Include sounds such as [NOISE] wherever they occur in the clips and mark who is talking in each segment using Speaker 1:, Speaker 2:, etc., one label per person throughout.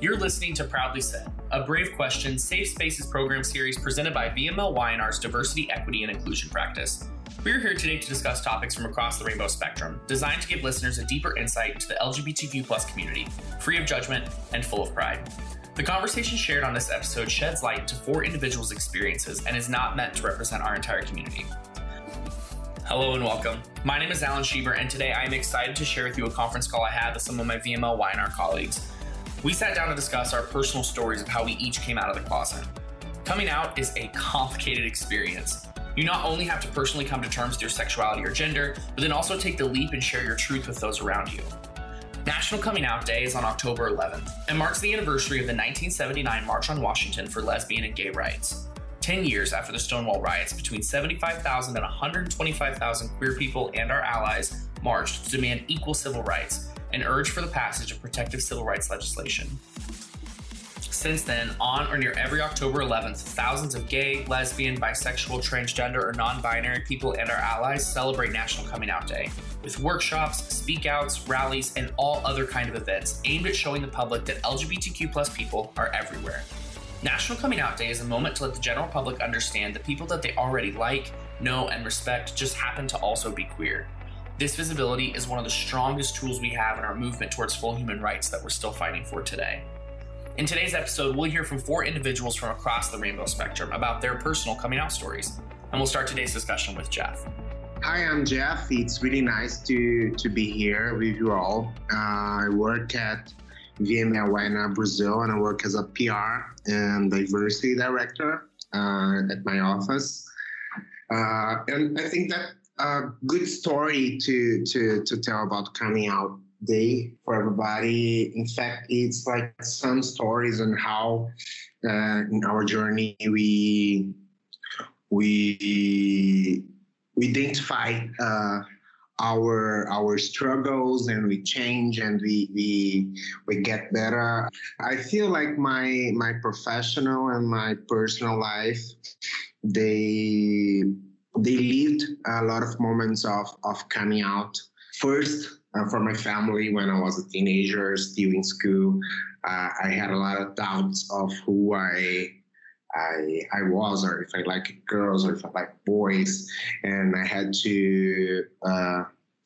Speaker 1: You're listening to Proudly Said, a Brave Questions Safe Spaces program series presented by VML Y&R's Diversity, Equity, and Inclusion practice. We're here today to discuss topics from across the rainbow spectrum, designed to give listeners a deeper insight into the LGBTQ plus community, free of judgment and full of pride. The conversation shared on this episode sheds light into four individuals' experiences and is not meant to represent our entire community. Hello and welcome. My name is Alan Schieber, and today I am excited to share with you a conference call I had with some of my VML Y&R colleagues. We sat down to discuss our personal stories of how we each came out of the closet. Coming out is a complicated experience. You not only have to personally come to terms with your sexuality or gender, but then also take the leap and share your truth with those around you. National Coming Out Day is on October 11th and marks the anniversary of the 1979 March on Washington for lesbian and gay rights. 10 years after the Stonewall riots, between 75,000 and 125,000 queer people and our allies marched to demand equal civil rights and urged for the passage of protective civil rights legislation. Since then, on or near every October 11th, thousands of gay, lesbian, bisexual, transgender, or non binary people and our allies celebrate National Coming Out Day with workshops, speakouts, rallies, and all other kind of events aimed at showing the public that LGBTQ plus people are everywhere. National Coming Out Day is a moment to let the general public understand that people that they already like, know, and respect just happen to also be queer. This visibility is one of the strongest tools we have in our movement towards full human rights that we're still fighting for today. In today's episode, we'll hear from four individuals from across the rainbow spectrum about their personal coming out stories. And we'll start today's discussion with Jeff.
Speaker 2: Hi, I'm Jeff. It's really nice to, to be here with you all. Uh, I work at VML Y&R Brazil and I work as a PR and diversity director uh, at my office. Uh, and I think that a good story to to to tell about coming out day for everybody. In fact, it's like some stories on how uh, in our journey we we we identify uh, our our struggles and we change and we we we get better. I feel like my my professional and my personal life they they lived a lot of moments of, of coming out. First, uh, for my family, when I was a teenager, still in school, uh, I had a lot of doubts of who I, I, I was, or if I like girls, or if I like boys, and I had to uh,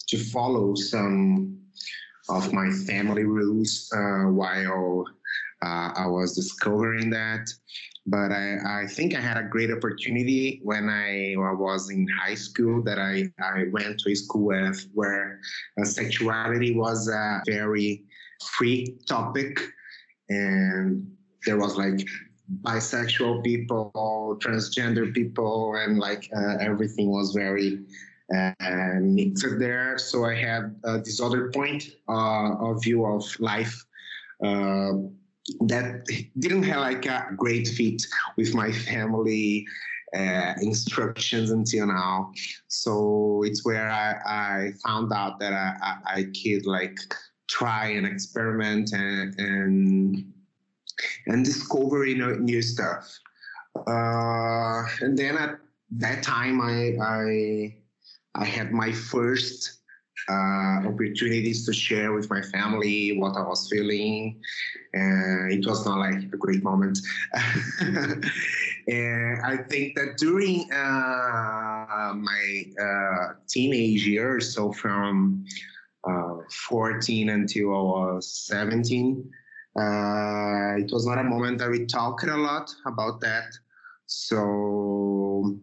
Speaker 2: to follow some of my family rules uh, while uh, I was discovering that but I, I think I had a great opportunity when I was in high school that I, I went to a school with where uh, sexuality was a very free topic. And there was like bisexual people transgender people and like uh, everything was very uh, mixed there. So i had uh, this other point uh, of view of life uh, that didn't have like a great fit with my family uh, instructions until now. So it's where I, I found out that I, I, I, could like try and experiment and and, and discover you know, new stuff. Uh, and then at that time, I I I had my first uh, opportunities to share with my family what I was feeling. And it was not like a great moment. [LAUGHS] and I think that during uh, my uh, teenage years, so from uh, 14 until I was 17, uh, it was not a moment that we talked a lot about that. So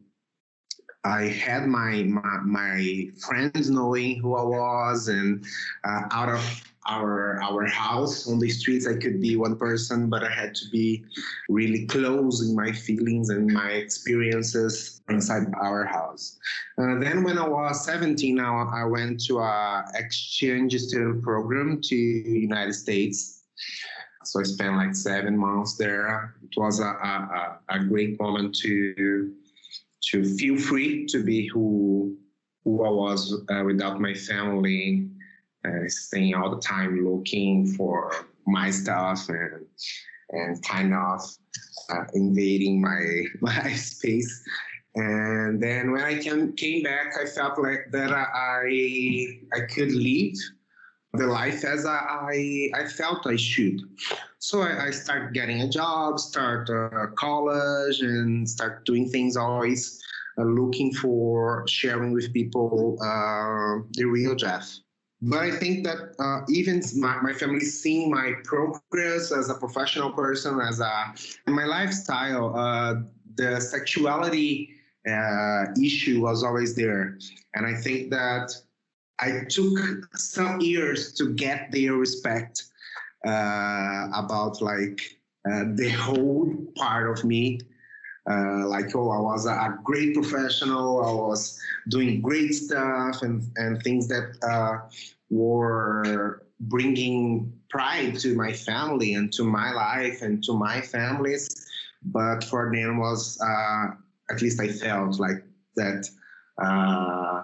Speaker 2: I had my, my, my friends knowing who I was, and uh, out of our our house on the streets, I could be one person, but I had to be really close in my feelings and my experiences inside our house. Uh, then, when I was 17, I, I went to a exchange student program to United States. So I spent like seven months there. It was a, a, a great moment to to feel free to be who who I was uh, without my family, uh, staying all the time looking for my stuff and and kind of uh, invading my [LAUGHS] my space. And then when I came came back, I felt like that I I could leave the life as I, I, felt I should. So I, I start getting a job, start uh, college, and start doing things always uh, looking for sharing with people uh, the real Jeff. But I think that uh, even my, my family seeing my progress as a professional person, as a my lifestyle, uh, the sexuality uh, issue was always there, and I think that I took some years to get their respect about like uh, the whole part of me. Uh, like, oh, I was a, a, great professional. I was doing great stuff and, and things that uh, were bringing pride to my family and to my life and to my families. But for them was, uh, at least I felt like that uh,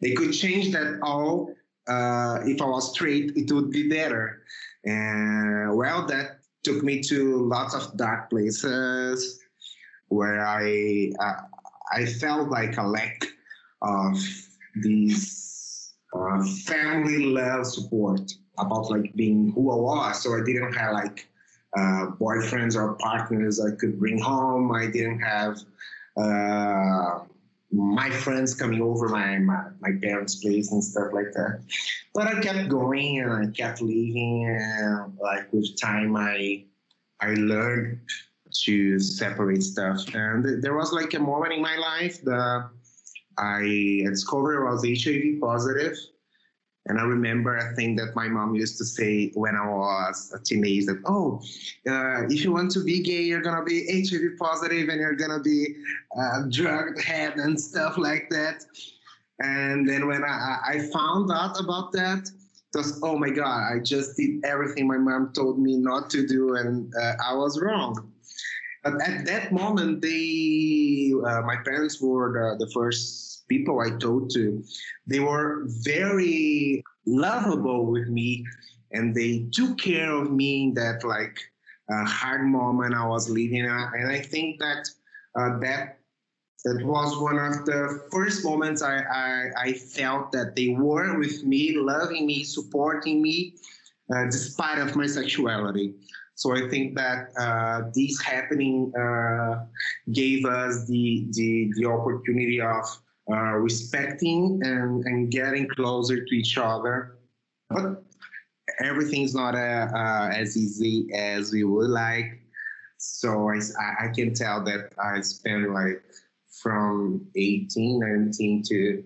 Speaker 2: they could change that all. Uh, if I was straight, it would be better. And well, that took me to lots of dark places where I uh, I felt like a lack of these uh, family love support about like being who I was. So I didn't have like uh, boyfriends or partners I could bring home. I didn't have uh, my friends coming over my, my, my parents' place and stuff like that. But I kept going and I kept leaving. And like with time, I I learned to separate stuff. And there was like a moment in my life that I discovered I was HIV positive and I remember a thing that my mom used to say when I was a teenager oh, uh, if you want to be gay, you're going to be HIV positive and you're going to be uh, drugged head and stuff like that. And then when I, I found out about that, was, oh my God, I just did everything my mom told me not to do and uh, I was wrong. But at that moment, they, uh, my parents were the, the first people I talked to, they were very lovable with me and they took care of me in that like uh, hard moment I was living. And I think that uh, that that was one of the first moments I, I, I, felt that they were with me, loving me, supporting me, uh, despite of my sexuality. So I think that uh, this happening uh, gave us the, the, the opportunity of uh, respecting and, and getting closer to each other. But everything's not uh, uh, as easy as we would like. So I, I can tell that I spent like from 18, 19 to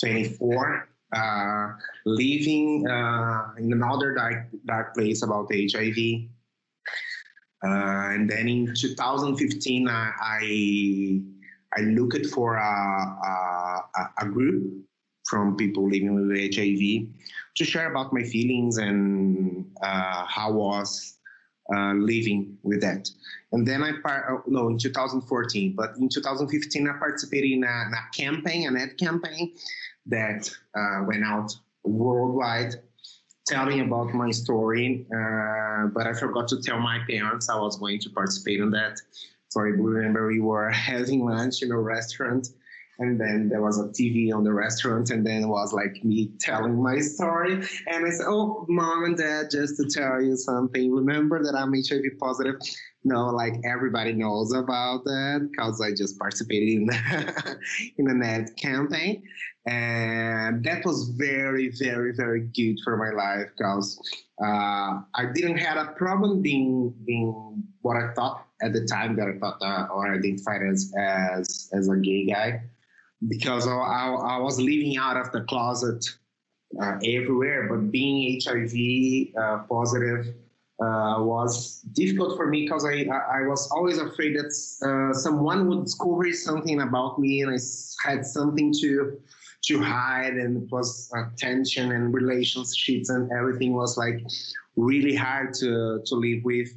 Speaker 2: 24 uh, living uh, in another dark, dark place about HIV. Uh, and then in 2015, I, I I looked for a, a, a group from people living with HIV to share about my feelings and uh, how I was uh, living with that. And then I, part, oh, no, in 2014, but in 2015, I participated in a, a campaign, an ad campaign that uh, went out worldwide telling about my story. Uh, but I forgot to tell my parents I was going to participate in that. So I remember we were [LAUGHS] having lunch in a restaurant and then there was a TV on the restaurant, and then it was like me telling my story. And I said, "Oh, mom and dad, just to tell you something. Remember that I'm HIV positive." No, like everybody knows about that because I just participated in [LAUGHS] in an ad campaign, and that was very, very, very good for my life because uh, I didn't have a problem being being what I thought at the time that I thought uh, or identified as as as a gay guy because I, I, was living out of the closet uh, everywhere, but being HIV uh, positive uh, was difficult for me because I, I was always afraid that uh, someone would discover something about me and I had something to to hide and it was uh, tension and relationships and everything was like really hard to, to live with.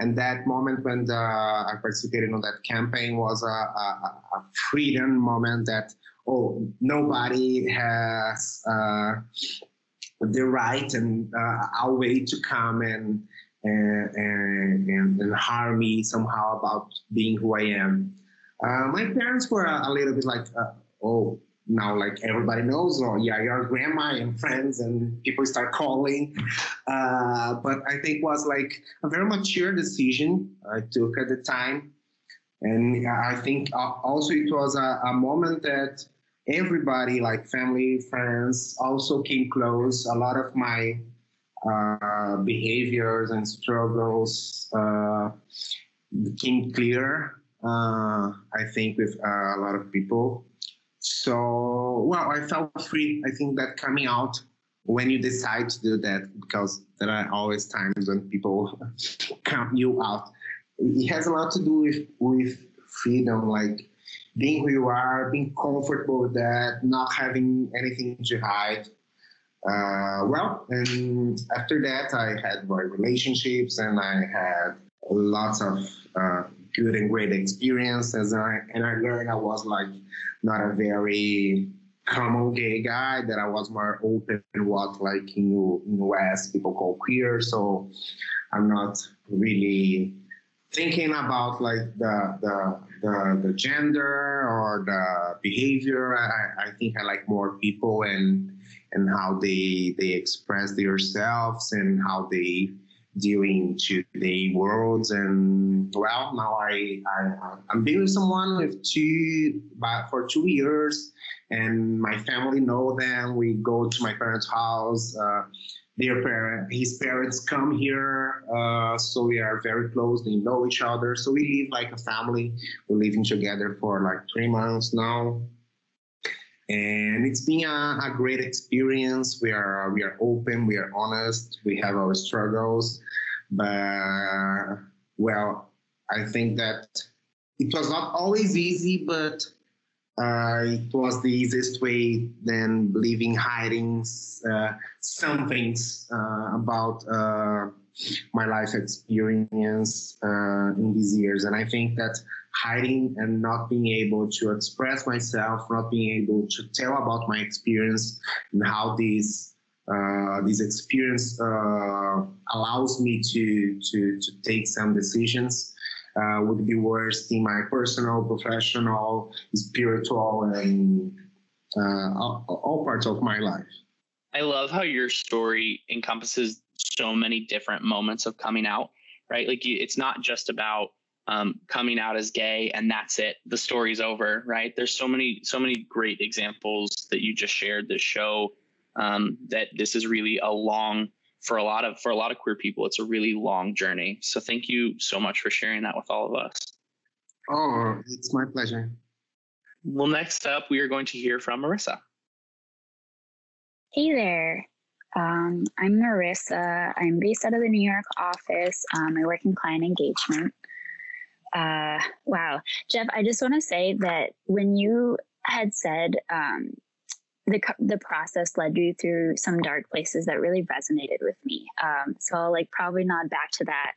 Speaker 2: And that moment when the, I participated on that campaign was a, a, a freedom moment that, oh, nobody has uh, the right and uh, a way to come and, and, and, and harm me somehow about being who I am. Uh, my parents were a, a little bit like, uh, oh, now like everybody knows oh yeah your grandma and friends and people start calling. Uh, but i think was like a very mature decision i took at the time. And i think also it was a, a moment that everybody like family friends also came close. A lot of my uh, behaviors and struggles uh, became clear uh, i think with uh, a lot of people so, well, I felt free. I think that coming out when you decide to do that, because there are always times when people [LAUGHS] count you out. It has a lot to do with with freedom, like being who you are, being comfortable with that, not having anything to hide. Uh, well, and after that, I had my relationships and I had lots of uh, good and great experiences, and I, and I learned I was like not a very common gay guy that I was more open what like in, the West people call queer. So I'm not really thinking about like the the the, the gender or the behavior. I, I think I like more people and and how they they express themselves and how they dealing to the worlds and well now I, I i'm being with someone with two but for two years. And my family know them. We go to my parents house. Uh, their parent his parents come here. Uh, so we are very close. They know each other. So we live like a family. We're living together for like three months now. And it's been a, a, great experience. We are we are open, we are honest, we have our struggles, but well, I think that it was not always easy, but uh, it was the easiest way than leaving hiding uh, some things uh, about uh, my life experience uh, in these years, and I think that hiding and not being able to express myself, not being able to tell about my experience and how this uh, this experience uh, allows me to, to to take some decisions uh, would be worse in my personal, professional, spiritual, and uh, all, all parts of my life.
Speaker 3: I love how your story encompasses so many different moments of coming out, right? Like you, it's not just about um, coming out as gay and that's it the story's over right there's so many so many great examples that you just shared that show um, that this is really a long for a lot of for a lot of queer people it's a really long journey so thank you so much for sharing that with all of us
Speaker 2: oh it's my pleasure
Speaker 3: well next up we are going to hear from marissa
Speaker 4: hey there um, I'm Marissa. I'm based out of the New York office. Um, I work in client engagement. Uh, wow. Jeff, I just want to say that when you had said um, the, the process led you through some dark places that really resonated with me. Um, so I'll like probably nod back to that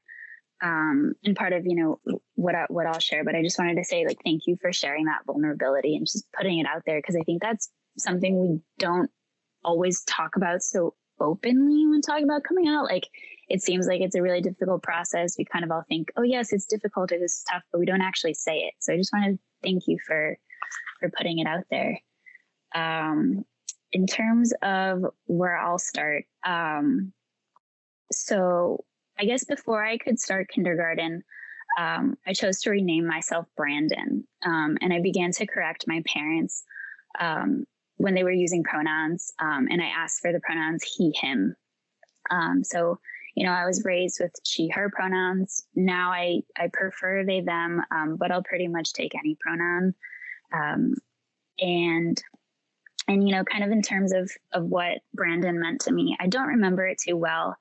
Speaker 4: um, and part of, you know, what, I, what I'll share, but I just wanted to say like, thank you for sharing that vulnerability and just putting it out there. Cause I think that's something we don't always talk about so openly when talking about coming out. Like it seems like it's a really difficult process. We kind of all think, oh yes, it's difficult or this is tough, but we don't actually say it. So I just want to thank you for for putting it out there. Um, in terms of where I'll start, um, so I guess before I could start kindergarten, um, I chose to rename myself Brandon, um, and I began to correct my parents um, when they were using pronouns, um, and I asked for the pronouns he, him. Um, so, you know, I was raised with she, her pronouns. Now I, I prefer they, them, um, but I'll pretty much take any pronoun. And, and, you know, kind of in terms of, of what Brandon meant to me, I don't remember it too well.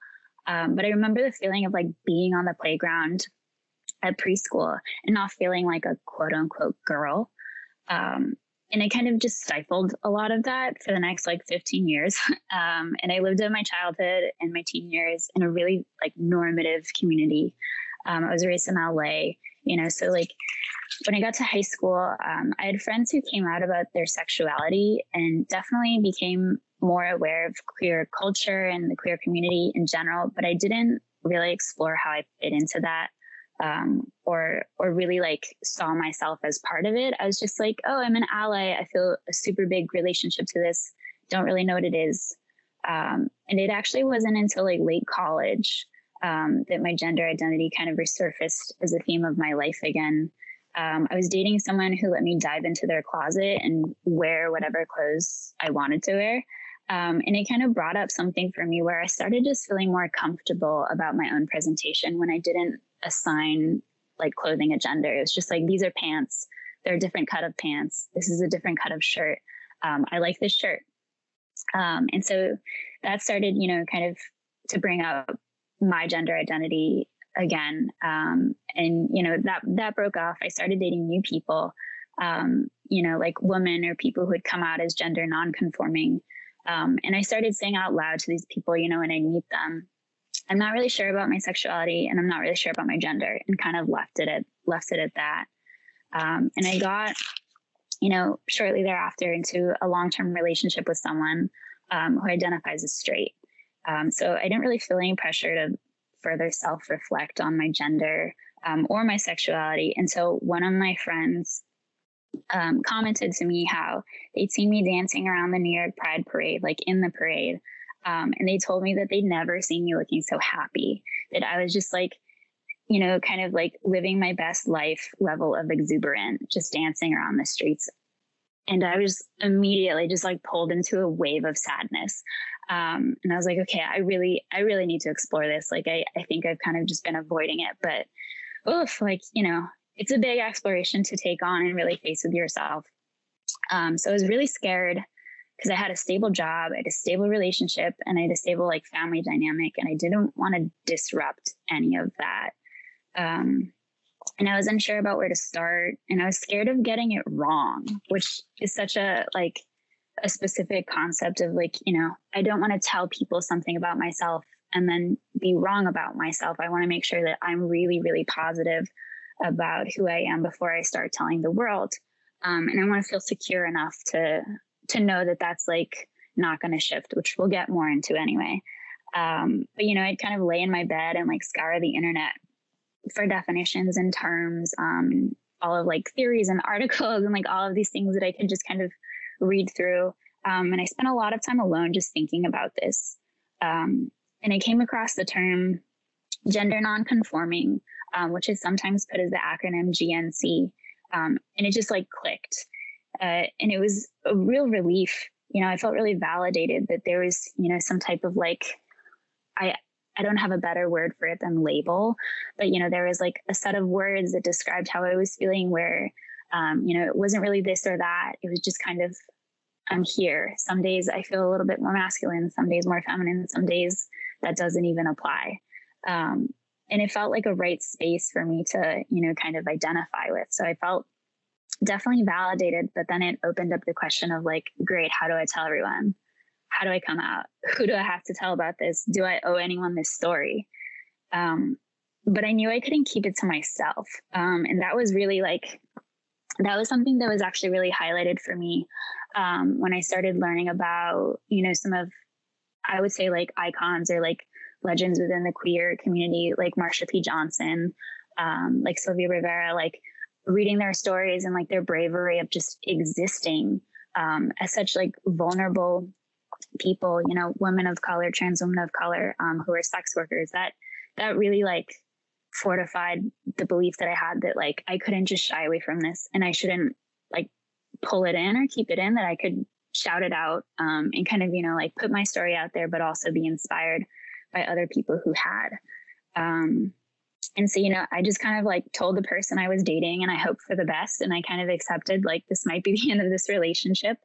Speaker 4: Um, but I remember the feeling of like being on the playground at preschool and not feeling like a quote unquote girl. Um, and I kind of just stifled a lot of that for the next like 15 years. [LAUGHS] Um, and I lived in my childhood and my teen years in a really like normative community. Um, I was raised in LA, you know, so like when I got to high school, um, I had friends who came out about their sexuality and definitely became more aware of queer culture and the queer community in general, but I didn't really explore how I fit into that um, or or really like saw myself as part of it. I was just like, oh, I'm an ally. I feel a super big relationship to this. Don't really know what it is. Um, and it actually wasn't until like late college um, that my gender identity kind of resurfaced as a theme of my life again. Um, I was dating someone who let me dive into their closet and wear whatever clothes I wanted to wear. Um, and it kind of brought up something for me where I started just feeling more comfortable about my own presentation when I didn't assign like clothing a gender. It was just like, these are pants. They're a different cut of pants. This is a different cut of shirt. Um, I like this shirt. Um, and so that started, you know, kind of to bring up my gender identity again. Um, and, you know, that, that broke off. I started dating new people, um, you know, like women or people who had come out as gender nonconforming. Um, and I started saying out loud to these people, you know, when I meet them, I'm not really sure about my sexuality and I'm not really sure about my gender and kind of left it at, left it at that. Um, and I got, you know, shortly thereafter into a long-term relationship with someone um, who identifies as straight. Um, so I didn't really feel any pressure to further self reflect on my gender um, or my sexuality And so one of my friends um, commented to me how they'd seen me dancing around the New York Pride Parade, like in the parade. Um, and they told me that they'd never seen me looking so happy, that I was just like, you know, kind of like living my best life level of exuberant, just dancing around the streets. And I was immediately just like pulled into a wave of sadness. Um, and I was like, okay, I really, I really need to explore this. Like, I, I think I've kind of just been avoiding it, but oof, like, you know, it's a big exploration to take on and really face with yourself. Um, so I was really scared because I had a stable job, I had a stable relationship, and I had a stable like family dynamic, and I didn't want to disrupt any of that. Um, and I was unsure about where to start, and I was scared of getting it wrong, which is such a like a specific concept of like, you know, I don't want to tell people something about myself and then be wrong about myself. I want to make sure that I'm really, really positive about who I am before I start telling the world. Um, and I want to feel secure enough to to know that that's like not going to shift, which we'll get more into anyway. Um, but you know, I'd kind of lay in my bed and like scour the internet for definitions and terms, um, all of like theories and [LAUGHS] articles and like all of these things that I could just kind of read through. Um, and I spent a lot of time alone just thinking about this. Um, and I came across the term gender nonconforming, um, which is sometimes put as the acronym GNC. Um, and it just like clicked. Uh, and it was a real relief. You know, I felt really validated that there was, you know, some type of like, I, I don't have a better word for it than label, but you know, there was like a set of words that described how I was feeling where um, you know, it wasn't really this or that. It was just kind of, I'm here. Some days I feel a little bit more masculine, some days more feminine, some days that doesn't even apply. Um, and it felt like a right space for me to, you know, kind of identify with. So I felt definitely validated, but then it opened up the question of like, great, how do I tell everyone? How do I come out? [LAUGHS] Who do I have to tell about this? Do I owe anyone this story? Um, but I knew I couldn't keep it to myself. Um, and that was really like that was something that was actually really highlighted for me um, when I started learning about, you know, some of, I would say like icons or like legends within the queer community, like Marsha P. Johnson, um, like Sylvia Rivera, like reading their stories and like their bravery of just existing um, as such like vulnerable people, you know, women of color, trans women of color um, who are sex workers. That that really like fortified the belief that I had that like I couldn't just shy away from this and I shouldn't like pull it in or keep it in, that I could shout it out um, and kind of, you know, like put my story out there, but also be inspired by other people who had. Um, and so, you know, I just kind of like told the person I was dating and I hoped for the best. And I kind of accepted like this might be [LAUGHS] the end of this relationship.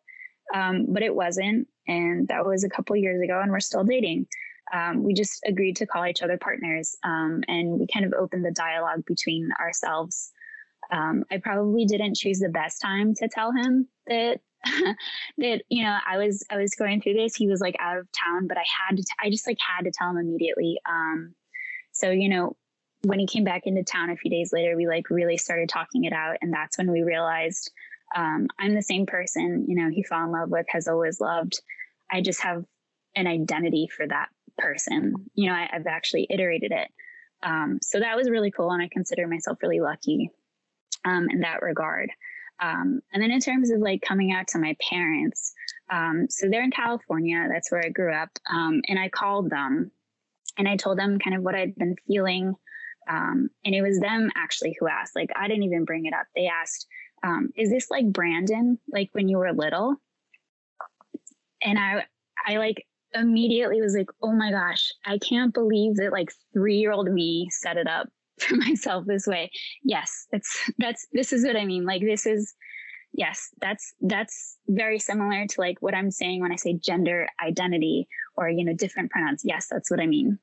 Speaker 4: Um, but it wasn't. And that was a couple years ago and we're still dating um, we just agreed to call each other partners um, and we kind of opened the dialogue between ourselves. Um, I probably didn't choose the best time to tell him that [LAUGHS] that you know I was I was going through this. He was like out of town, but I had to. T- I just like had to tell him immediately. Um, so you know when he came back into town a few days later, we like really started talking it out, and that's when we realized um, I'm the same person. You know, he fell in love with, has always loved. I just have an identity for that person. You know, I, have actually iterated it. Um, so that was really cool, and I consider myself really lucky um, in that regard. Um, and then in terms of like coming out to my parents, um, so they're in California. That's where I grew up, um, and I called them, and I told them kind of what I'd been feeling. Um, and it was them actually who asked. Like I didn't even bring it up. They asked, "Is this like Brandon? Like when you were little?" And I, I like immediately was like, oh my gosh, I can't believe that like three year old me set it up [LAUGHS] for myself this way. Yes, that's that's this is what I mean. Like this is yes, that's that's very similar to like what I'm saying when I say gender identity or you know different pronouns. Yes, that's what I mean.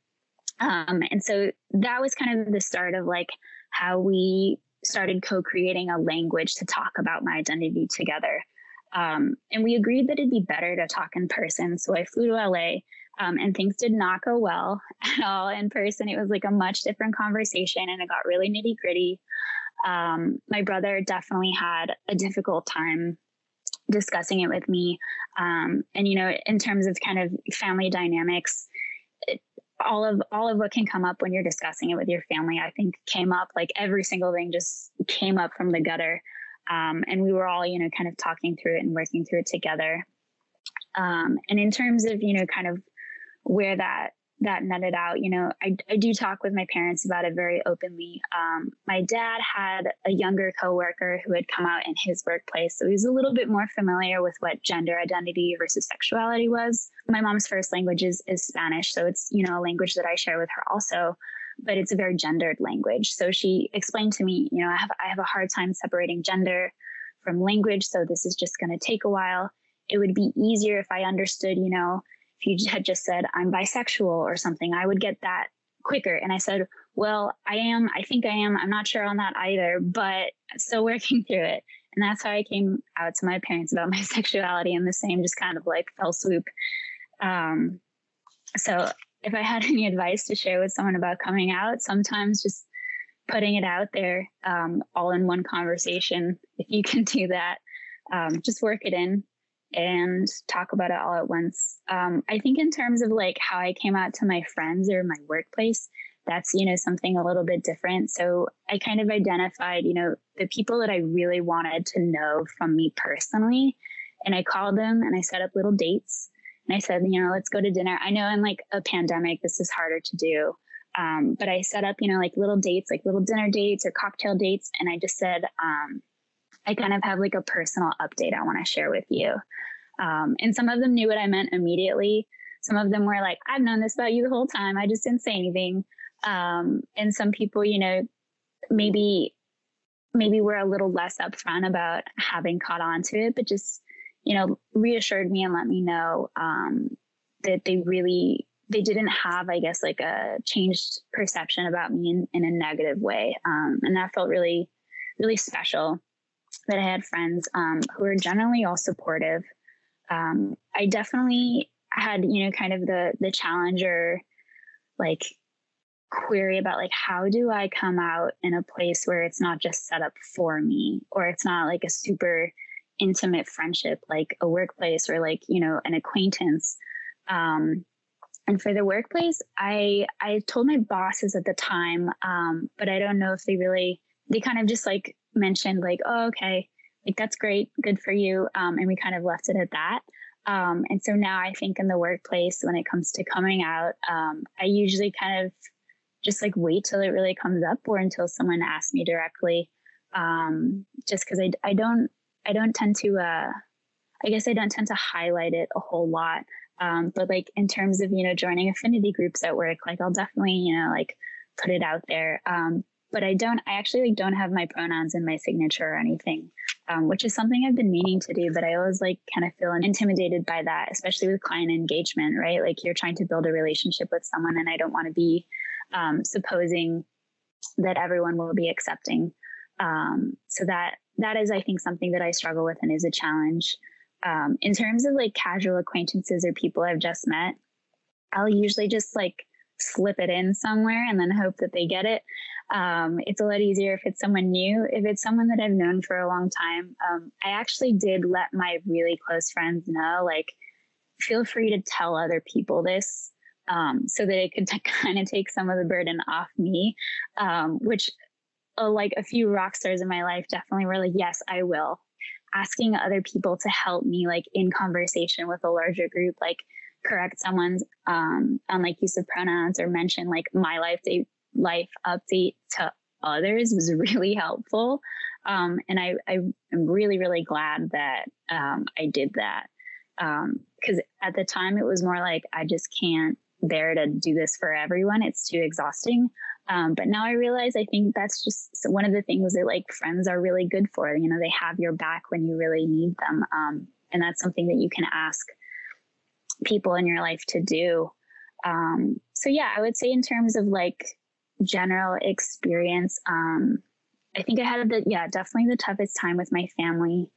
Speaker 4: Um, and so that was kind of the start of like how we started co-creating a language to talk about my identity together. Um, and we agreed that it'd be better to talk in person. So I flew to LA um, and things did not go well [LAUGHS] at all in person. It was like a much different conversation and it got really nitty gritty. Um, my brother definitely had a difficult time discussing it with me. Um, and, you know, in terms of kind of family dynamics, all of all of what can come up when you're discussing it with your family, I think came up like every single thing just came up from the gutter. Um, and we were all, you know, kind of talking through it and working through it together. Um, and in terms of, you know, kind of where that that netted out, you know, I, I do talk with my parents about it very openly. Um, my dad had a younger coworker who had come out in his workplace, so he was a little bit more familiar with what gender identity versus sexuality was. My mom's first language is, is Spanish, so it's you know a language that I share with her also but it's a very gendered language. So she explained to me, you know, I have I have a hard time separating gender from language, so this is just going to take a while. It would be easier if I understood, you know, if you had just said I'm bisexual or something, I would get that quicker. And I said, well, I am, I think I am. I'm not sure on that either, but still working [LAUGHS] through it. And that's how I came out to my parents about [LAUGHS] my sexuality and the same just kind of like fell swoop. Um, so if I had [LAUGHS] any advice to share with someone about coming out, sometimes just putting it out there um, all in one conversation, if you [LAUGHS] can do that, um, just work it in and talk about it all at once. Um, I think in terms of like how I came out to my friends or my workplace, that's you know something a little bit different. So I kind of identified you know the people that I really wanted to know from me personally, and I called them and I set up little dates and I said, you know, let's go to dinner. I know in like a pandemic, this is harder to do. Um, but I set up, you know, like little dates, like little dinner dates or cocktail dates. And I just said, um, I kind of have like a personal update I want to share with you. Um, and some of them knew what I meant immediately. Some of them were like, I've known this about you the whole time. I just didn't say anything. Um, and some people, you know, maybe, maybe we're a little less upfront about having caught on to it, but just you know, reassured me and let me know um, that they really they didn't have, I guess, like a changed perception about me in, in a negative way, um, and that felt really, really special. That I had friends um, who were generally all supportive. Um, I definitely had, you know, kind of the the challenger, like query about like how do I come out in a place where it's not just set up for me or it's not like a super intimate friendship like a workplace or like you know an acquaintance. Um, and for the workplace i i told my bosses at the time um, but i don't know if they really they kind of just like mentioned like oh okay like that's great good for you um, and we kind of left it at that. Um, and so now i think in the workplace when it comes to coming out um, i usually kind of just like wait till it really comes up or until someone asks me directly um, just because I, I don't I don't tend to, uh, I guess I don't tend to highlight it a whole lot. Um, but like in terms of, you know, joining affinity groups at work, like I'll definitely, you know, like put it out there. Um, but I don't, I actually like don't have my pronouns in my signature or anything, um, which is something I've been meaning to do, but I always like kind of feel intimidated by that, especially with client engagement, right? Like you're trying to build a relationship with someone and I don't want to be um, supposing that everyone will be accepting. Um, so that that is, I think, something that I struggle with and is a challenge. Um, in terms of like casual acquaintances or people I've just met, I'll usually just like slip it in somewhere and then hope that they get it. Um, it's a lot easier if it's someone new. If it's someone that I've known for a long time, um, I actually did let my really close friends know, like, feel free to tell other people this. um, so that it could t- kind of take some of the burden off me, um, which like a few rock stars in my life definitely were like, yes, I will. Asking other people to help me, like in conversation with a larger group, like correct someone's um, like use of pronouns or mention like my life day life update to others was [LAUGHS] really helpful. Um, and I, I am really, really glad that um, I did that. Because um, at the time, it was more like, I just can't bear to do this for everyone. It's too exhausting. Um, but now I realize I think that's just one of the things that like friends are really good for. You know, they have your back when you really need them. Um, and that's something that you can ask people in your life to do. Um, so yeah, I would say in terms of like general experience, um, I think I had the yeah definitely the toughest time with my family,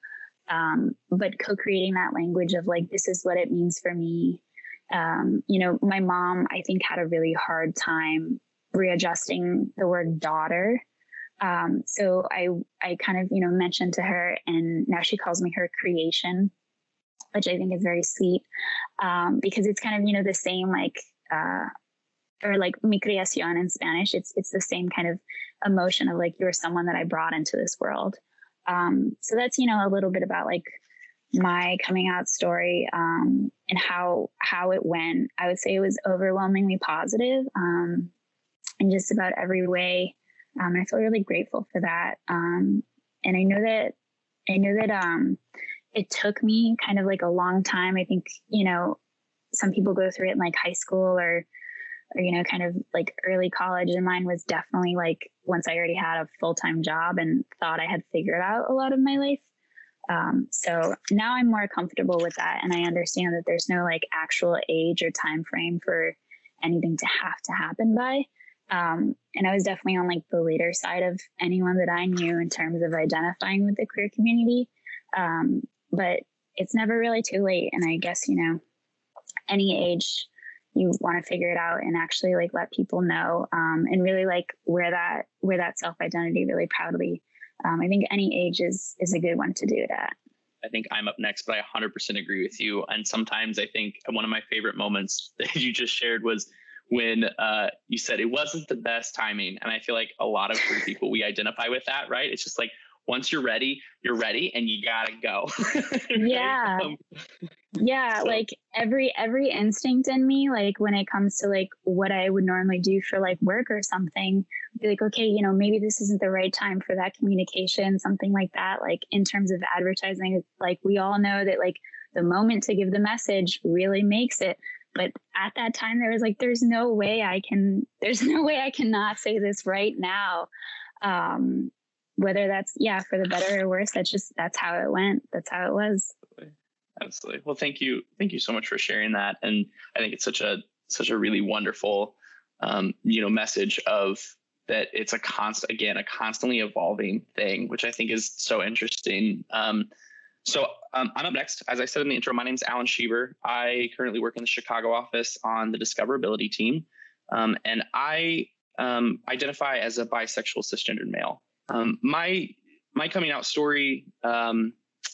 Speaker 4: um, but co-creating that language of like this is what it means for me. Um, you know, my mom I think had a really hard time readjusting the word daughter. Um, so I I kind of you know mentioned to her, and now she calls me her creation, which I think is very sweet um, because it's kind of you know the same like uh, or like mi creación in Spanish. It's it's the same kind of emotion of like you're someone that I brought into this world. Um, so that's you know a little bit about like my coming out story um, and how how it went. I would say it was overwhelmingly positive um, in just about every way. Um, I feel really grateful for that. Um, and I know that I know that um, it took me kind of like a long time. I think you know some people go through it in like high school or or you know kind of like early college and mine was definitely like once i already had a full-time job and thought i had figured out a lot of my life um, so now i'm more comfortable with that and i understand that there's no like actual age or time frame for anything to have to happen by um, and i was definitely on like the later side of anyone that i knew in terms of identifying with the queer community um, but it's never really too late and i guess you know any age you want to figure it out and actually like let people know um, and really like wear that wear that self identity really proudly. Um, I think any age is is a good one to do it at.
Speaker 1: I think I'm up next, but I 100% agree with you. And sometimes I think one of my favorite moments [LAUGHS] that you just shared was when uh, you said it wasn't the best timing. And I feel like a lot of people we identify with that, right? It's just like once you're ready, you're ready and you gotta go. [LAUGHS]
Speaker 4: yeah. Um, yeah. So. Like every every instinct in me, like when it comes to like what I would normally do for like work or something, be like, okay, you know, maybe this isn't the right time for that communication, something like that. Like in terms of advertising, like we all know that like the moment to give the message really makes it. But at that time there was like, there's no way I can [LAUGHS] there's no way I cannot say this right now. Um, whether that's yeah for the better or worse that's just that's how it went. That's how it was.
Speaker 1: Absolutely. well thank you thank you so much for sharing that. And i think it's such a such a really wonderful um, you know message of that it's a constant again a constantly evolving thing which i think is so interesting. Um, so um, i'm up next as i said in the intro my name is alan schieber i currently work in the chicago office on the discoverability team um, and i um, identify as a bisexual cisgendered male um, my my coming out story, um,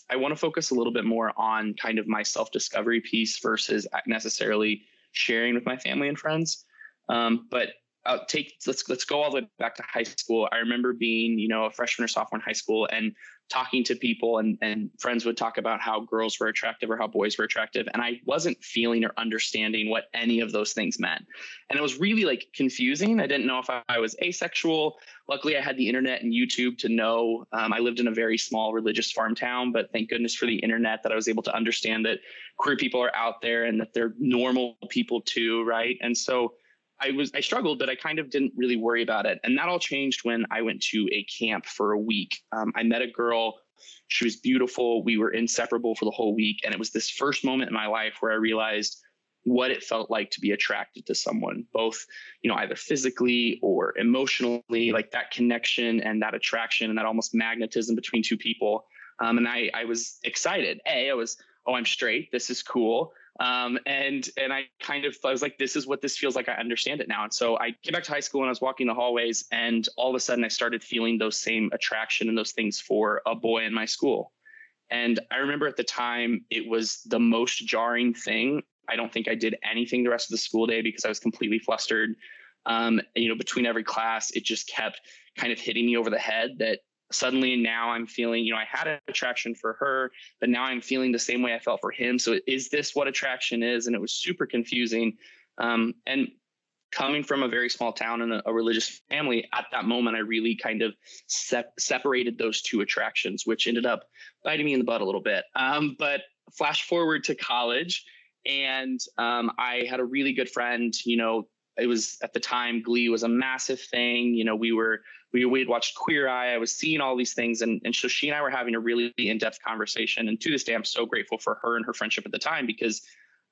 Speaker 1: I want to focus a little bit more on kind of my self discovery piece versus necessarily sharing with my family and friends. Um, but I'll take let's let's go all the way back to high school. I remember being you know a freshman or sophomore in high school and talking to people and, and friends would talk about how girls were attractive or how boys were attractive. And I wasn't feeling or understanding what any of those things meant. And it was really like confusing. I didn't know if I, I was asexual. Luckily, I had the internet and YouTube to know. Um, I lived in a very small religious farm town, but thank goodness for the internet that I was able to understand that queer people are out there and that they're normal people too, right? And so I was I struggled, but I kind of didn't really worry about it. And that all changed when I went to a camp for a week. Um, I met a girl. She was beautiful. We were inseparable for the whole week, and it was this first moment in my life where I realized what it felt like to be attracted to someone, both you know either physically or emotionally, like that connection and that attraction and that almost magnetism between two people. Um, and I I was excited. A I was oh I'm straight. This is cool. Um, and and I kind of I was like, this is what this feels like. I understand it now. And so I came back to high school and I was walking the hallways, and all of a sudden I started feeling those same attraction and those things for a boy in my school. And I remember at the time it was the most jarring thing I don't think I did anything the rest of the school day because I was completely flustered. Um, you know, between every class, it just kept kind of hitting me over the head that suddenly now I'm feeling, you know, I had an attraction for her, but now I'm feeling the same way I felt for him. So is this what attraction is? And it was super confusing. Um, and coming from a very small town and a, a, religious family, at that moment, I really kind of separated those two attractions, which ended up biting me in the butt a little bit. Um, but flash forward to college, and um, I had a really good friend. You know, it was at the time Glee was a massive thing. You know, we were we we had watched Queer Eye. I was seeing all these things, and and so she and I were having a really in depth conversation. And to this day, I'm so grateful for her and her friendship at the time because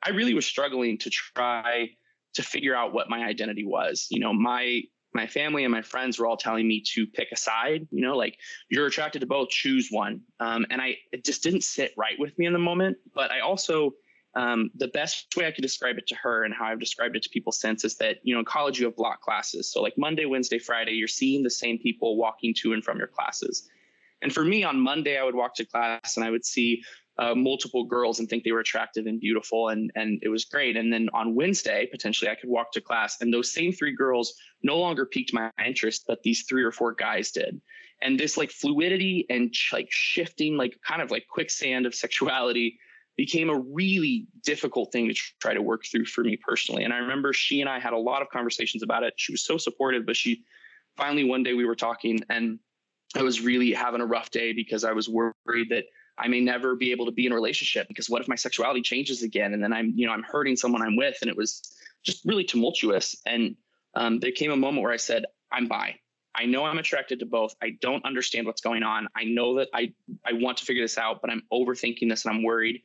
Speaker 1: I really was struggling to try to figure out what my identity was. You know, my my family and my friends were all telling me to pick a side. You know, like you're attracted to both, choose one. Um, and I it just didn't sit right with me in the moment. But I also um, the best way I could describe it to her and how I've described it to people since is that, you know, in college you have block classes. So like Monday, Wednesday, Friday, you're seeing the same people walking to and from your classes. And for me on Monday, I would walk to class and I would see uh, multiple girls and think they were attractive and beautiful and and it was great and then on wednesday potentially i could walk to class and those same three girls no longer piqued my interest but these three or four guys did and this like fluidity and like shifting like kind of like quicksand of sexuality became a really difficult thing to try to work through for me personally and i remember she and i had a lot of conversations about it she was so supportive but she finally one day we were talking and i was really having a rough day because i was worried that I may never be able to be in a relationship because what if my sexuality changes again and then I'm, you know, I'm hurting someone I'm with and it was just really tumultuous. And um, there came a moment where I said, I'm bi. I know I'm attracted to both. I don't understand what's going on. I know that I I want to figure this out, but I'm overthinking this and I'm worried.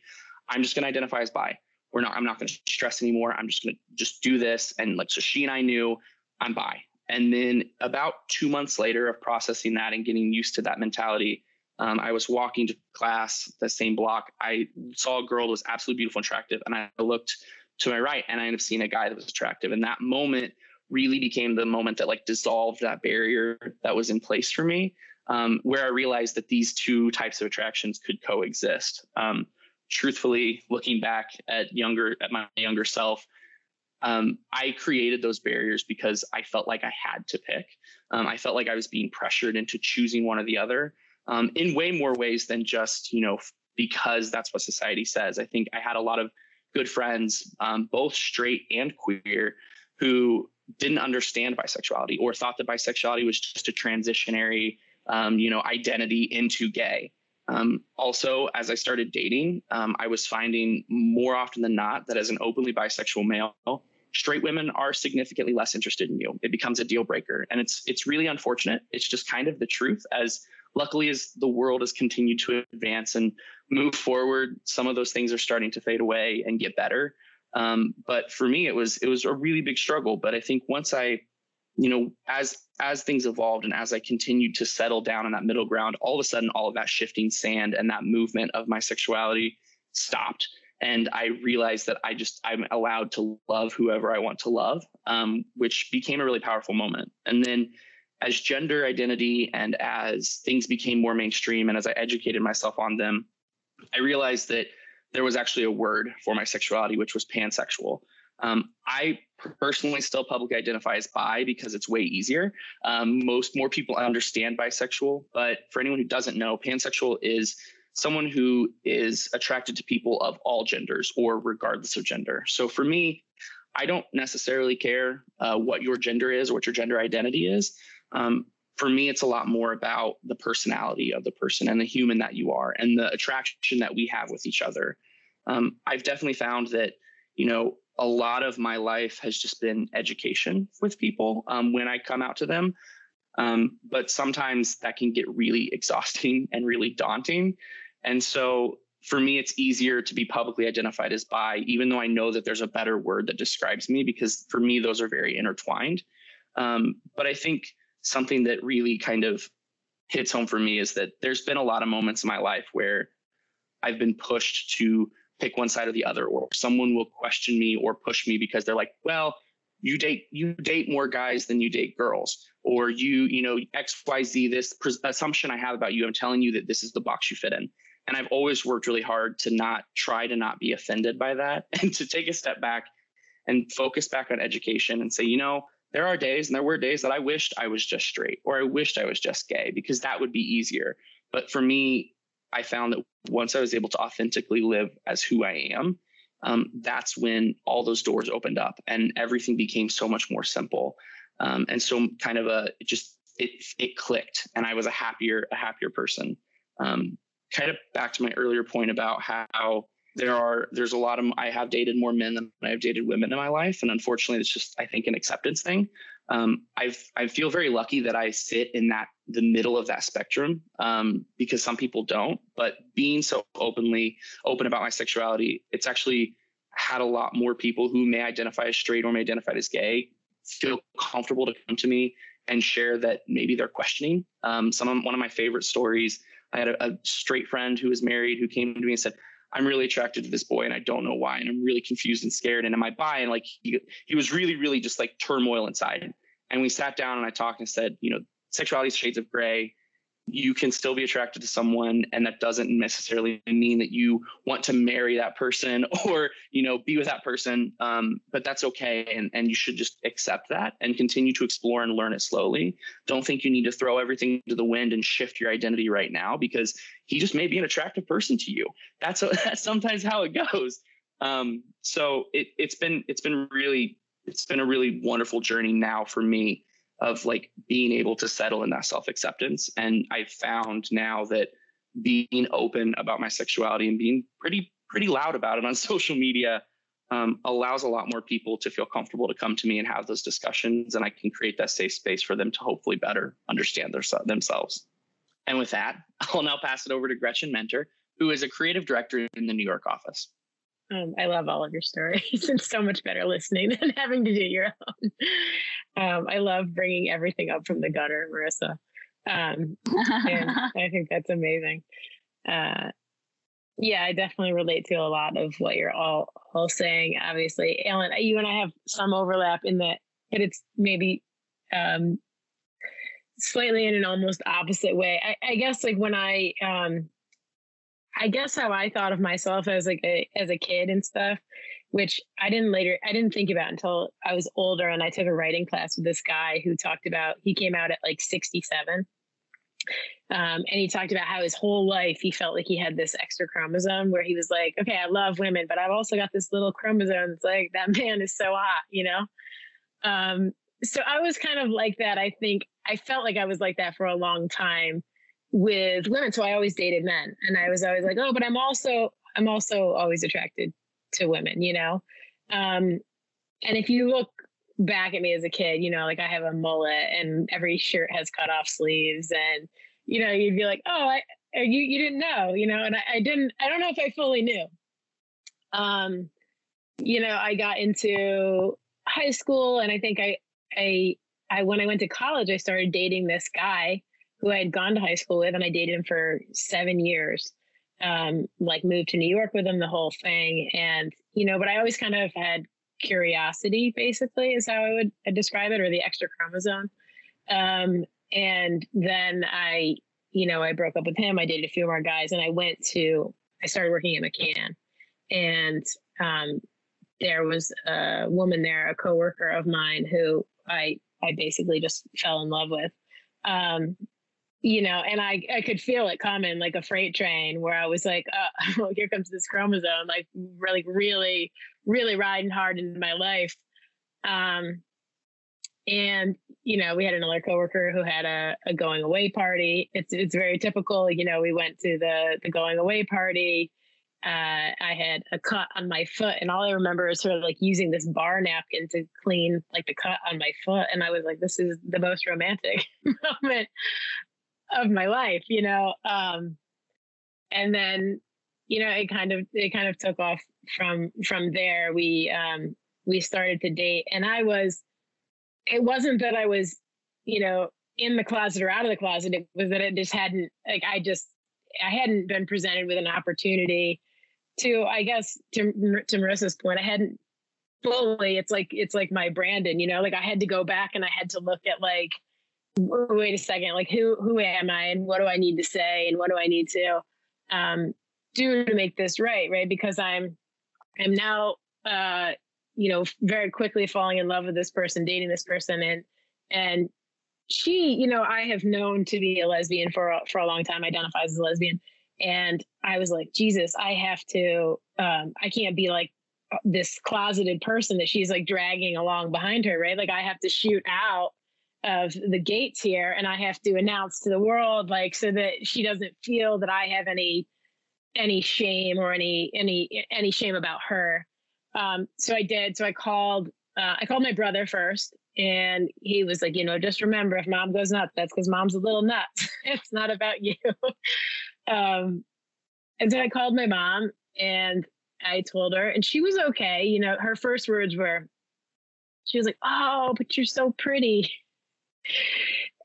Speaker 1: I'm just going to identify as bi. We're not. I'm not going to stress anymore. I'm just going to just do this. And like so, she and I knew I'm bi. And then about two months later of processing that and getting used to that mentality, um, I was walking to class, the same block. I saw a girl that was absolutely beautiful and attractive, and I looked to my right, and I ended up seeing a guy that was attractive. And that moment really became the moment that like dissolved that barrier that was in place for me, um, where I realized that these two types of attractions could coexist. Um, truthfully, looking back at younger at my younger self, um, I created those barriers because I felt like I had to pick. Um, I felt like I was being pressured into choosing one or the other um, in way more ways than just you know because that's what society says. I think I had a lot of good friends, um, both straight and queer, who didn't understand bisexuality or thought that bisexuality was just a transitionary um, you know identity into gay. Um, also, as I started dating, um, I was finding more often than not that as an openly bisexual male, straight women are significantly less interested in you. It becomes a deal breaker, and it's it's really unfortunate. It's just kind of the truth. As luckily as the world has continued to advance and move forward some of those things are starting to fade away and get better um, but for me it was it was a really big struggle. But i think once i you know as as things evolved and as i continued to settle down in that middle ground all of a sudden all of that shifting sand and that movement of my sexuality stopped. And i realized that i just i'm allowed to love whoever i want to love um, which became a really powerful moment. And then as gender identity and as things became more mainstream and as I educated myself on them, I realized that there was actually a word for my sexuality, which was pansexual. Um, I personally still publicly identify as bi because it's way easier. Um, most more people understand bisexual, but for anyone who doesn't know, pansexual is someone who is attracted to people of all genders or regardless of gender. So for me, I don't necessarily care uh, what your gender is or what your gender identity is. Um, for me, it's a lot more about the personality of the person and the human that you are and the attraction that we have with each other. Um, I've definitely found that, you know, a lot of my life has just been education with people um, when I come out to them. Um, but sometimes that can get really [LAUGHS] exhausting and really daunting. And so for me, it's easier to be publicly identified as bi, even though I know that there's a better word that describes me, because for me, those are very intertwined. Um, but I think something that really kind of hits home for me is that there's been a lot of moments in my life where I've been pushed to pick one side or the other, or someone will question me or push me because they're like, well, you date you date more guys than you date girls or you you know xyz this assumption i have about you i'm telling you that this is the box you fit in. And I've always worked really hard to not try to not be offended by that [LAUGHS] and to take a step back and focus back on education and say, you know, there are days and there were days that I wished I was just straight or I wished I was just gay because that would be easier. But for me, I found that once I was able to authentically live as who I am, um, that's when all those doors opened up and everything became so much more simple. Um, and so kind of a it just it it clicked and I was a happier a happier person. Um, kind of back to my earlier point about how there are there's a lot of I have dated more men than I have dated women in my life, and unfortunately, it's just I think an acceptance thing. Um, I I feel very lucky that I sit in that the middle of that spectrum um, because some people don't. But being so openly open about my sexuality, it's actually had a lot more people who may identify as straight or may identify as gay feel comfortable to come to me and share that maybe they're questioning. Um, some of, one of my favorite stories. I had a, a straight friend who was married who came to me and said, I'm really attracted to this boy and I don't know why. And I'm really confused and scared. And am I bi? And like he, he was really, really just like turmoil inside. And we sat down and I talked and said, you know, sexuality is shades of gray you can still be attracted to someone and that doesn't necessarily mean that you want to marry that person [LAUGHS] or you know be with that person um, but that's okay and, and you should just accept that and continue to explore and learn it slowly. Don't think you need to throw everything to the wind and shift your identity right now because he just may be an attractive person to you. That's, a, [LAUGHS] that's sometimes how it goes. Um, so it, it's been it's been really it's been a really wonderful journey now for me of like being able to settle in that self acceptance. And I found now that being open about my sexuality and being pretty pretty loud about it on [LAUGHS] social media um, allows a lot more people to feel comfortable to come to me and have those discussions, and I can create that safe space for them to hopefully better understand their, themselves. And with that, [LAUGHS] I'll now pass it over to Gretchen Mentor, who is a creative director in the New York office.
Speaker 5: Um, I love all of your stories. [LAUGHS] It's so much better listening than having to do your own. Um, I love bringing everything up from the gutter, Marissa. Um, and [LAUGHS] I think that's amazing. Uh, yeah, I definitely relate to a lot of what you're all all saying. Obviously, Ellen, you and I have some overlap in that, but it's maybe um, slightly in an almost opposite way. I, I guess like when I um, I guess how I thought of myself as like a as a kid and stuff, which I didn't later I didn't think about until I was older and I took a writing class with this guy who talked about he came out at like 67. Um, and he talked about how his whole life he felt like he had this extra chromosome where he was like, okay, I love women, but I've also got this little chromosome. It's like that man is so hot, you know? Um, so I was kind of like that. I think I felt like I was like that for a long time with women. So I always dated men. And I was always like, oh, but I'm also, I'm also always attracted to women, you know? Um, and if you look back at me as a kid, you know, like I have a mullet and every shirt has cut off sleeves and, you know, you'd be like, oh, I, you, you didn't know, you know, and I, I didn't, I don't know if I fully knew. Um, you know, I got into high school and I think I, I, I, when I went to college, I started dating this guy who I had gone to high school with, and I dated him for seven years. Um, like moved to New York with him, the whole thing, and you know, but I always kind of had curiosity, basically, is how I would describe it, or the extra chromosome. Um, and then I, you know, I broke up with him. I dated a few more guys, and I went to, I started working at McCann, and um, there was a woman there, a coworker of mine, who I I basically just fell in love with. Um, you know, and I, I could feel it coming like a freight train where I was like, oh, [LAUGHS] well, here comes this chromosome, like really, really, really riding hard into my life. Um, and, you know, we had another coworker who had a, a going away party. It's, it's very typical. You know, we went to the, the going away party. Uh, I had a cut on my foot, and all I remember is sort of like using this bar napkin to clean like the cut on my foot. And I was like, this is the most romantic [LAUGHS] moment of my life, you know. Um, and then, you know, it kind of it kind of took off from from there. We um, we started to date, and I was. It wasn't that I was, you know, in the closet or out of the closet. It was that it just hadn't like I just I hadn't been presented with an opportunity to I guess to to Marissa's point I hadn't fully it's like it's like my Brandon you know like I had to go back and I had to look at like wait a second, like who who am I and what do I need to say and what do I need to um, do to make this right? Right, because I'm I'm now uh, you know very quickly falling in love with this person, dating this person, and and she, you know, I have known to be a lesbian for a, for a long time, identifies as a lesbian, and I was like, Jesus, I have to, um, I can't be like this closeted person that she's like dragging along behind her, right? Like I have to shoot out of the gates here and I have to announce to the world like so that she doesn't feel that I have any any shame or any any any shame about her. Um, so I did. So I called uh, I called my brother first and he was like, you know, just remember if mom goes nuts, that's because mom's a little nuts. [LAUGHS] it's not about you. [LAUGHS] um, and so I called my mom and I told her, and she was okay. You know, her first words were, she was like, "Oh, but you're so pretty." [LAUGHS]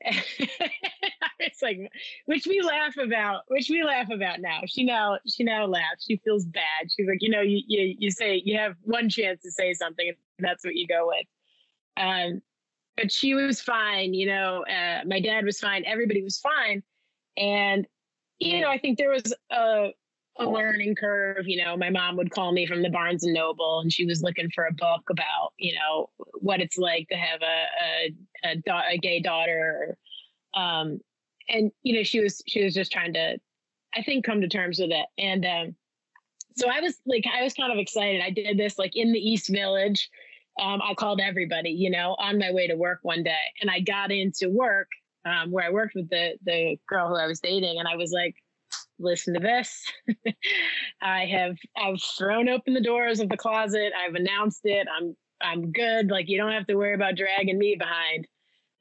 Speaker 5: it's like, which we laugh about, which we laugh about now. She now, she now laughs. She feels bad. She's like, you know, you you you say you have one chance to say something, and that's what you go with. Um, but she was fine. You know, uh, my dad was fine. Everybody was fine, and you know, I think there was a a learning curve. You know, my mom would call me from the Barnes and Noble, and she was looking for a book about you know what it's like to have a a, a, da- a gay daughter, um, and you know she was she was just trying to, I think, come to terms with it. And um, so I was like, I was kind of excited. I did this like in the East Village. Um, I called everybody, you know, on my way to work one day, and I got into work um, where I worked with the the girl who I was dating, and I was like, listen to this. [LAUGHS] I have I've thrown open the doors of the closet. I've announced it. I'm I'm good. Like you don't have to worry about dragging me behind.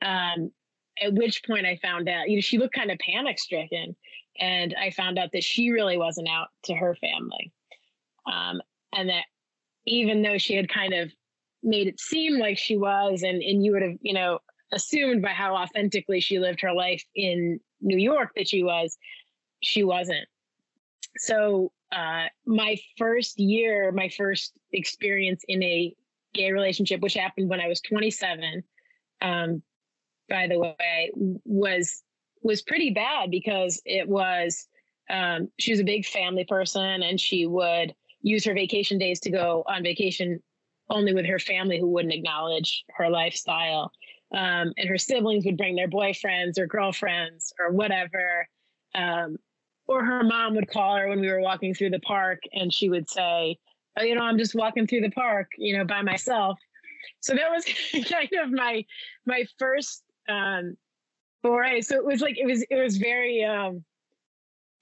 Speaker 5: Um, at which point I found out, you know, she looked kind of panic stricken, and I found out that she really wasn't out to her family, um, and that even though she had kind of made it seem like she was, and and you would have, you know, assumed by how authentically she lived her life in New York that she was, she wasn't. So uh, my first year, my first experience in a gay relationship, which happened when I was 27, um, by the way, was was pretty bad because it was um, she was a big family person and she would use her vacation days to go on vacation only with her family who wouldn't acknowledge her lifestyle. Um, and her siblings would bring their boyfriends or girlfriends or whatever. Um, or her mom would call her when we were walking through the park and she would say, oh, you know, I'm just walking through the park, you know, by myself. So that was [LAUGHS] kind of my my first um foray. So it was like it was it was very um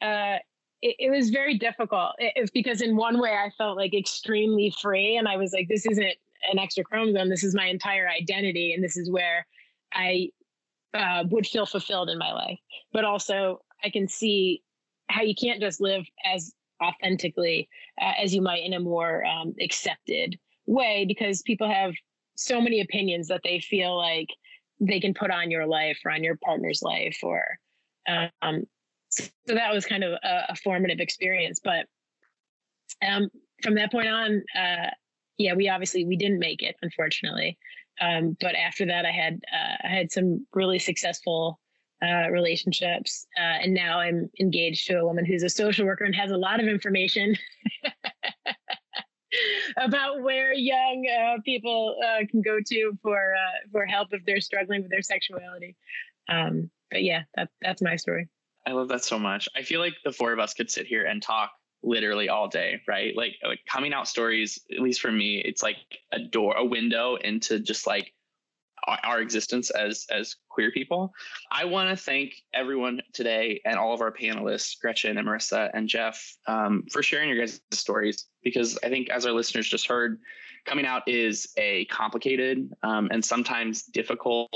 Speaker 5: uh it, it was very difficult. It, it's because in one way I felt like extremely free and I was like, this isn't an extra chromosome. This is my entire identity and this is where I uh, would feel fulfilled in my life. But also I can see how you can't just live as authentically uh, as you might in a more um, accepted way because people have so many opinions that they feel like they can put on your life or on your partner's life or um, so that was kind of a, a formative experience but um, from that point on uh, yeah we obviously we didn't make it unfortunately. Um, but after that i had uh, i had some really successful uh, relationships. Uh, and now I'm engaged to a woman who's a social worker and has a lot of information [LAUGHS] about where young uh, people uh, can go to for uh, for help if they're struggling with their sexuality. Um, but yeah, that, that's my story.
Speaker 1: I love that so much. I feel like the four of us could sit here and talk literally all day, right? Like, like coming out stories, at least for me, it's like a door, a window into just like our existence as as queer people. I want to thank everyone today and all of our panelists, Gretchen and Marissa and Jeff, um, for sharing your guys' stories. Because I think, as our listeners just heard, coming out is a complicated um, and sometimes difficult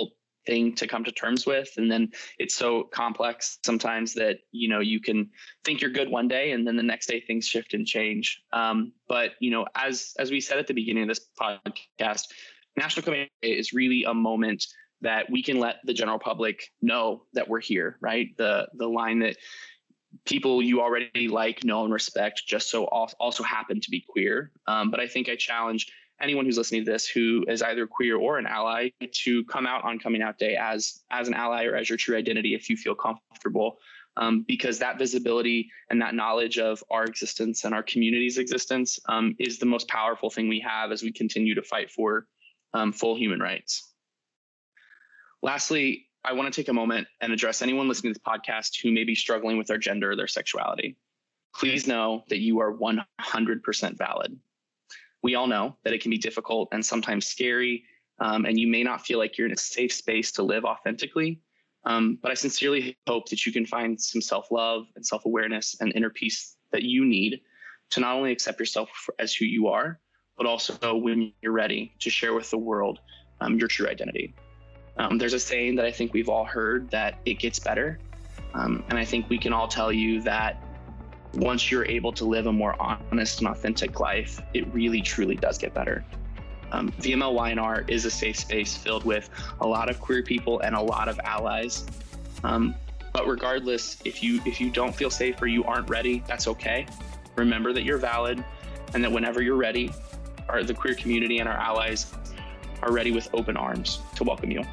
Speaker 1: thing to come to terms with and then it's so complex sometimes that you know you can think you're good one day and then the next day things shift and change um, but you know as as we said at the beginning of this podcast National Coming Day is really a moment that we can let the general public know that we're here, right? The the line that people you already like, know, and respect just so also happen to be queer. Um, but I think I challenge anyone who's listening to this who is either queer or an ally to come out on coming out day as as an ally or as your true identity if you feel comfortable um, because that visibility and that knowledge of our existence and our community's existence um, is the most powerful thing we have as we continue to fight for um, full human rights. Lastly, I want to take a moment and address anyone listening to this podcast who may be struggling with their gender or their sexuality. Please know that you are 100% valid. We all know that it can be difficult and sometimes scary, um, and you may not feel like you're in a safe space to live authentically. Um, but I sincerely hope that you can find some self love and self awareness and inner peace that you need to not only accept yourself as who you are, but also when you're ready to share with the world um, your true identity. Um, there's a saying that I think we've all heard that it gets better. Um, and I think we can all tell you that once you're able to live a more honest and authentic life, it really truly does get better. Um, VML Y&R is a safe space filled with a lot of queer people and a lot of allies. Um, but regardless, if you if you don't feel safe or you aren't ready, that's okay. Remember that you're valid, and that whenever you're ready, our the queer community and our allies are ready with open arms to welcome you.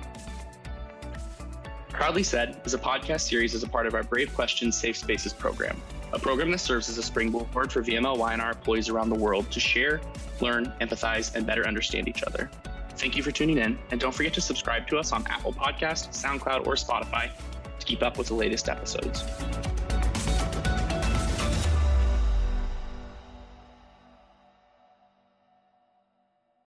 Speaker 1: Proudly Said is a podcast series as a part of our Brave Questions Safe Spaces program, a program that serves as a springboard for VML Y&R employees around the world to share, learn, empathize, and better understand each other. Thank you for tuning in, and don't forget to subscribe to us on Apple Podcasts, SoundCloud, or Spotify to keep up with the latest episodes.